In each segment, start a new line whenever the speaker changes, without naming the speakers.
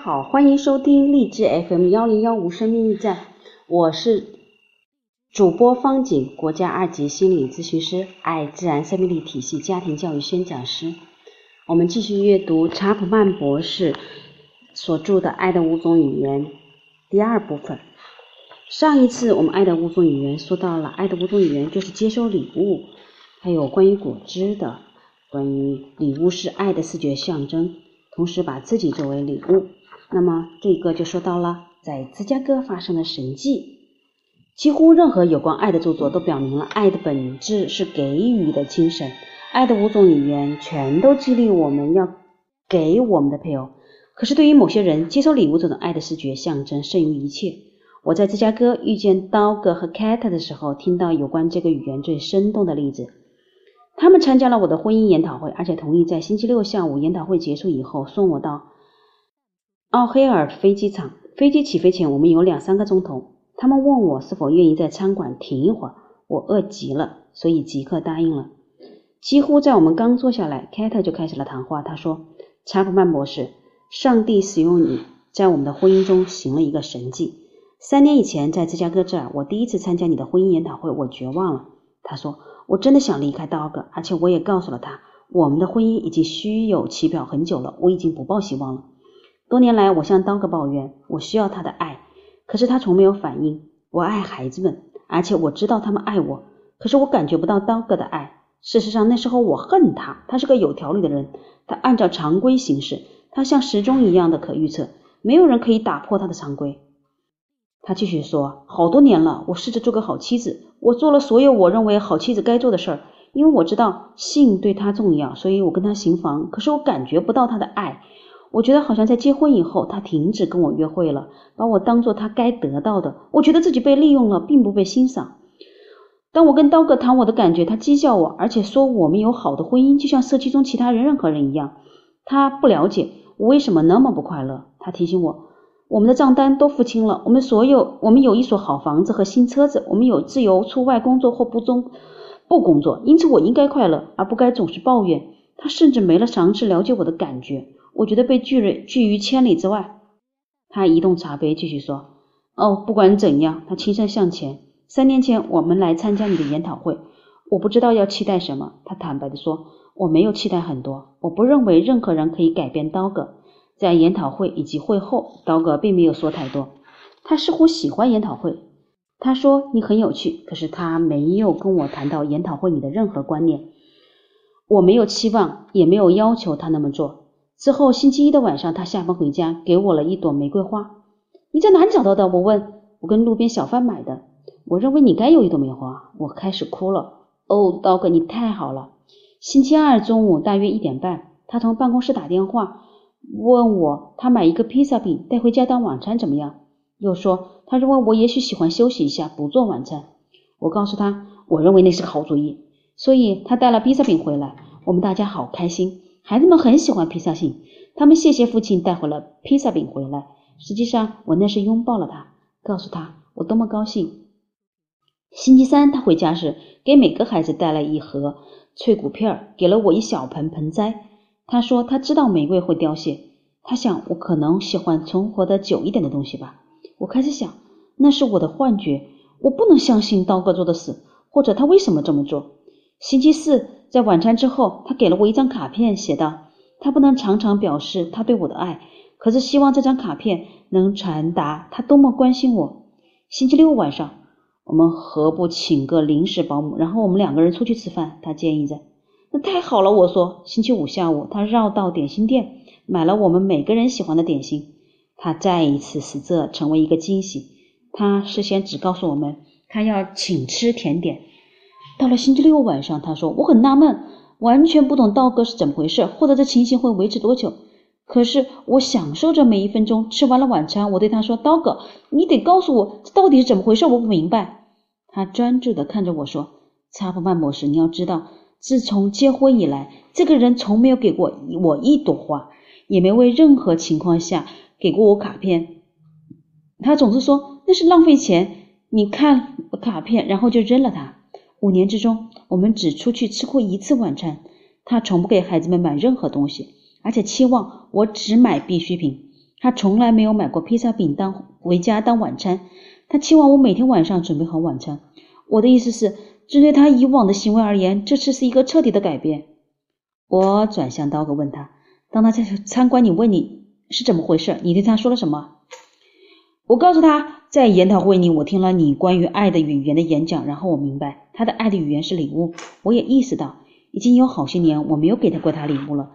好，欢迎收听励志 FM 幺零幺五生命驿站，我是主播方景，国家二级心理咨询师，爱自然生命力体系家庭教育宣讲师。我们继续阅读查普曼博士所著的《爱的五种语言》第二部分。上一次我们《爱的五种语言》说到了，爱的五种语言就是接收礼物，还有关于果汁的，关于礼物是爱的视觉象征，同时把自己作为礼物。那么这个就说到了，在芝加哥发生的神迹。几乎任何有关爱的著作都表明了，爱的本质是给予的精神。爱的五种语言全都激励我们要给我们的配偶。可是对于某些人，接收礼物这种爱的视觉象征胜于一切。我在芝加哥遇见刀哥和 Cat 的时候，听到有关这个语言最生动的例子。他们参加了我的婚姻研讨会，而且同意在星期六下午研讨会结束以后送我到。奥黑尔飞机场，飞机起飞前，我们有两三个钟头。他们问我是否愿意在餐馆停一会儿，我饿极了，所以即刻答应了。几乎在我们刚坐下来，凯特就开始了谈话。他说：“查普曼博士，上帝使用你在我们的婚姻中行了一个神迹。三年以前，在芝加哥这儿，我第一次参加你的婚姻研讨会，我绝望了。”他说：“我真的想离开道格，而且我也告诉了他，我们的婚姻已经虚有其表很久了，我已经不抱希望了。”多年来，我向刀哥抱怨，我需要他的爱，可是他从没有反应。我爱孩子们，而且我知道他们爱我，可是我感觉不到刀哥的爱。事实上，那时候我恨他，他是个有条理的人，他按照常规行事，他像时钟一样的可预测，没有人可以打破他的常规。他继续说，好多年了，我试着做个好妻子，我做了所有我认为好妻子该做的事儿，因为我知道性对他重要，所以我跟他行房，可是我感觉不到他的爱。我觉得好像在结婚以后，他停止跟我约会了，把我当做他该得到的。我觉得自己被利用了，并不被欣赏。当我跟刀哥谈我的感觉，他讥笑我，而且说我们有好的婚姻，就像社区中其他人任何人一样。他不了解我为什么那么不快乐。他提醒我，我们的账单都付清了，我们所有，我们有一所好房子和新车子，我们有自由出外工作或不中不工作，因此我应该快乐，而不该总是抱怨。他甚至没了尝试了解我的感觉。我觉得被拒人拒于千里之外。他移动茶杯，继续说：“哦，不管怎样。”他轻声向前。三年前我们来参加你的研讨会，我不知道要期待什么。他坦白的说：“我没有期待很多。我不认为任何人可以改变刀哥。”在研讨会以及会后，刀哥并没有说太多。他似乎喜欢研讨会。他说：“你很有趣。”可是他没有跟我谈到研讨会里的任何观念。我没有期望，也没有要求他那么做。之后，星期一的晚上，他下班回家，给我了一朵玫瑰花。你在哪里找到的？我问。我跟路边小贩买的。我认为你该有一朵玫瑰花。我开始哭了。哦，刀哥，你太好了。星期二中午大约一点半，他从办公室打电话问我，他买一个披萨饼带回家当晚餐怎么样？又说他认为我也许喜欢休息一下，不做晚餐。我告诉他，我认为那是个好主意。所以他带了披萨饼回来，我们大家好开心。孩子们很喜欢披萨饼，他们谢谢父亲带回了披萨饼回来。实际上，我那是拥抱了他，告诉他我多么高兴。星期三他回家时，给每个孩子带了一盒脆骨片儿，给了我一小盆盆栽。他说他知道玫瑰会凋谢，他想我可能喜欢存活的久一点的东西吧。我开始想，那是我的幻觉，我不能相信刀哥做的事，或者他为什么这么做。星期四。在晚餐之后，他给了我一张卡片，写道：“他不能常常表示他对我的爱，可是希望这张卡片能传达他多么关心我。”星期六晚上，我们何不请个临时保姆，然后我们两个人出去吃饭？他建议着。那太好了，我说。星期五下午，他绕到点心店，买了我们每个人喜欢的点心。他再一次使这成为一个惊喜。他事先只告诉我们，他要请吃甜点。到了星期六晚上，他说：“我很纳闷，完全不懂道哥是怎么回事，或者这情形会维持多久。可是我享受着每一分钟。吃完了晚餐，我对他说：‘刀哥，你得告诉我这到底是怎么回事，我不明白。’他专注地看着我说：‘查普曼博士，你要知道，自从结婚以来，这个人从没有给过我一朵花，也没为任何情况下给过我卡片。他总是说那是浪费钱。你看卡片，然后就扔了它。’五年之中，我们只出去吃过一次晚餐。他从不给孩子们买任何东西，而且期望我只买必需品。
他从来没有买过披萨饼当回家当晚餐。他期望我每天晚上准备好晚餐。我的意思是，针对他以往的行为而言，这次是一个彻底的改变。我转向刀哥问他：“当他在参观你，问你是怎么回事？你对他说了什么？”我告诉他在研讨会里，我听了你关于爱的语言的演讲，然后我明白他的爱的语言是礼物。我也意识到，已经有好些年我没有给他过他礼物了，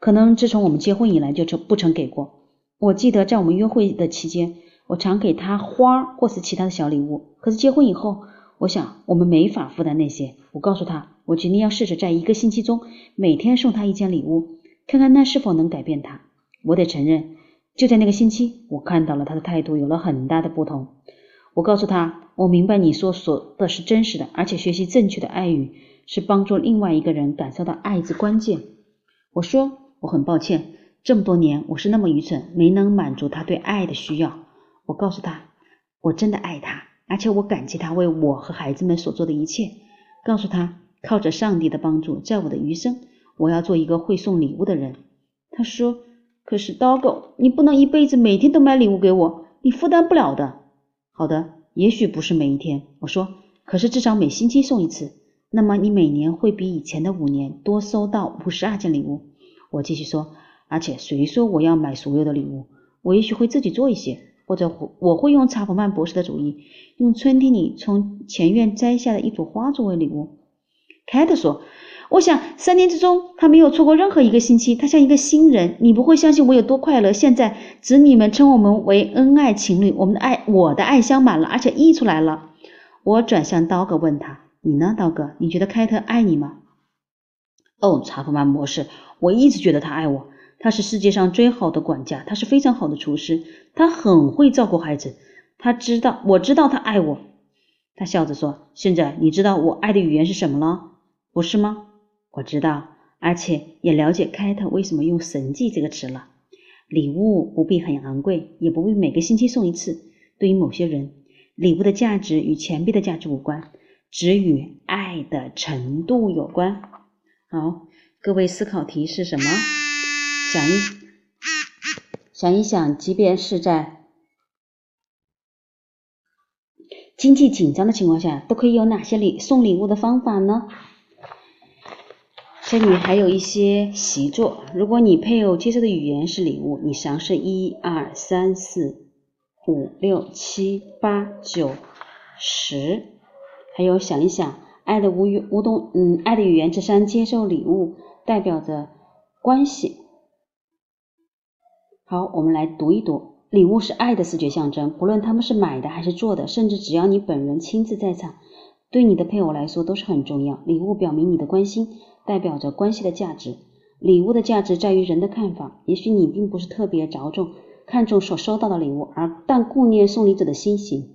可能自从我们结婚以来就不曾给过。我记得在我们约会的期间，我常给他花或是其他的小礼物。可是结婚以后，我想我们没法负担那些。我告诉他，我决定要试着在一个星期中每天送他一件礼物，看看那是否能改变他。我得承认。就在那个星期，我看到了他的态度有了很大的不同。我告诉他，我明白你所说的是真实的，而且学习正确的爱语是帮助另外一个人感受到爱之关键。我说，我很抱歉，这么多年我是那么愚蠢，没能满足他对爱的需要。我告诉他，我真的爱他，而且我感激他为我和孩子们所做的一切。告诉他，靠着上帝的帮助，在我的余生，我要做一个会送礼物的人。他说。可是，Doggo，你不能一辈子每天都买礼物给我，你负担不了的。好的，也许不是每一天。我说，可是至少每星期送一次。那么你每年会比以前的五年多收到五十二件礼物。我继续说，而且谁说我要买所有的礼物？我也许会自己做一些，或者我会用查普曼博士的主意，用春天里从前院摘下的一朵花作为礼物。凯特说。我想三年之中，他没有错过任何一个星期。他像一个新人，你不会相信我有多快乐。现在子女们称我们为恩爱情侣，我们的爱，我的爱香满了，而且溢出来了。我转向刀哥问他：“你呢，刀哥？你觉得凯特爱你吗？”哦，查普曼模式，我一直觉得他爱我。他是世界上最好的管家，他是非常好的厨师，他很会照顾孩子。他知道，我知道他爱我。他笑着说：“现在你知道我爱的语言是什么了，不是吗？”我知道，而且也了解凯特为什么用“神迹”这个词了。礼物不必很昂贵，也不必每个星期送一次。对于某些人，礼物的价值与钱币的价值无关，只与爱的程度有关。好，各位思考题是什么？想一想一想，即便是在经济紧张的情况下，都可以有哪些礼送礼物的方法呢？这里还有一些习作。如果你配偶接受的语言是礼物，你尝试一二三四五六七八九十，还有想一想，爱的无语无动，嗯，爱的语言之三，接受礼物代表着关系。好，我们来读一读，礼物是爱的视觉象征，不论他们是买的还是做的，甚至只要你本人亲自在场，对你的配偶来说都是很重要。礼物表明你的关心。代表着关系的价值，礼物的价值在于人的看法。也许你并不是特别着重看重所收到的礼物，而但顾念送礼者的心情，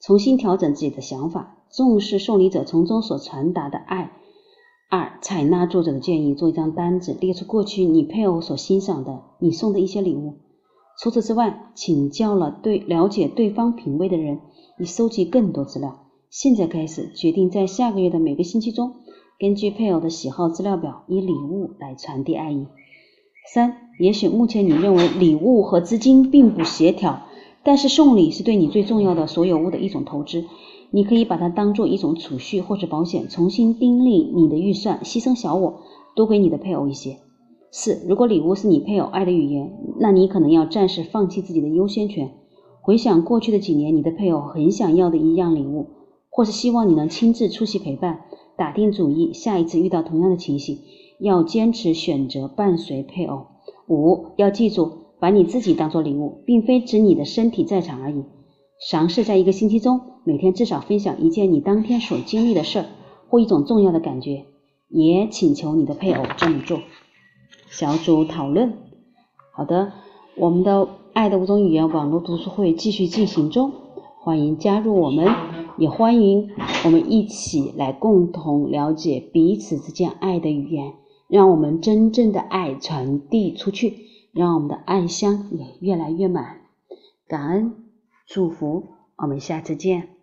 重新调整自己的想法，重视送礼者从中所传达的爱。二、采纳作者的建议，做一张单子，列出过去你配偶所欣赏的你送的一些礼物。除此之外，请教了对了解对方品味的人，以收集更多资料。现在开始，决定在下个月的每个星期中。根据配偶的喜好资料表，以礼物来传递爱意。三，也许目前你认为礼物和资金并不协调，但是送礼是对你最重要的所有物的一种投资，你可以把它当做一种储蓄或者保险，重新订立你的预算，牺牲小我，多给你的配偶一些。四，如果礼物是你配偶爱的语言，那你可能要暂时放弃自己的优先权。回想过去的几年，你的配偶很想要的一样礼物，或是希望你能亲自出席陪伴。打定主意，下一次遇到同样的情形，要坚持选择伴随配偶。五，要记住，把你自己当做礼物，并非指你的身体在场而已。尝试在一个星期中，每天至少分享一件你当天所经历的事儿，或一种重要的感觉。也请求你的配偶这么做。小组讨论。好的，我们的爱的五种语言网络读书会继续进行中，欢迎加入我们。也欢迎我们一起来共同了解彼此之间爱的语言，让我们真正的爱传递出去，让我们的爱香也越来越满。感恩，祝福，我们下次见。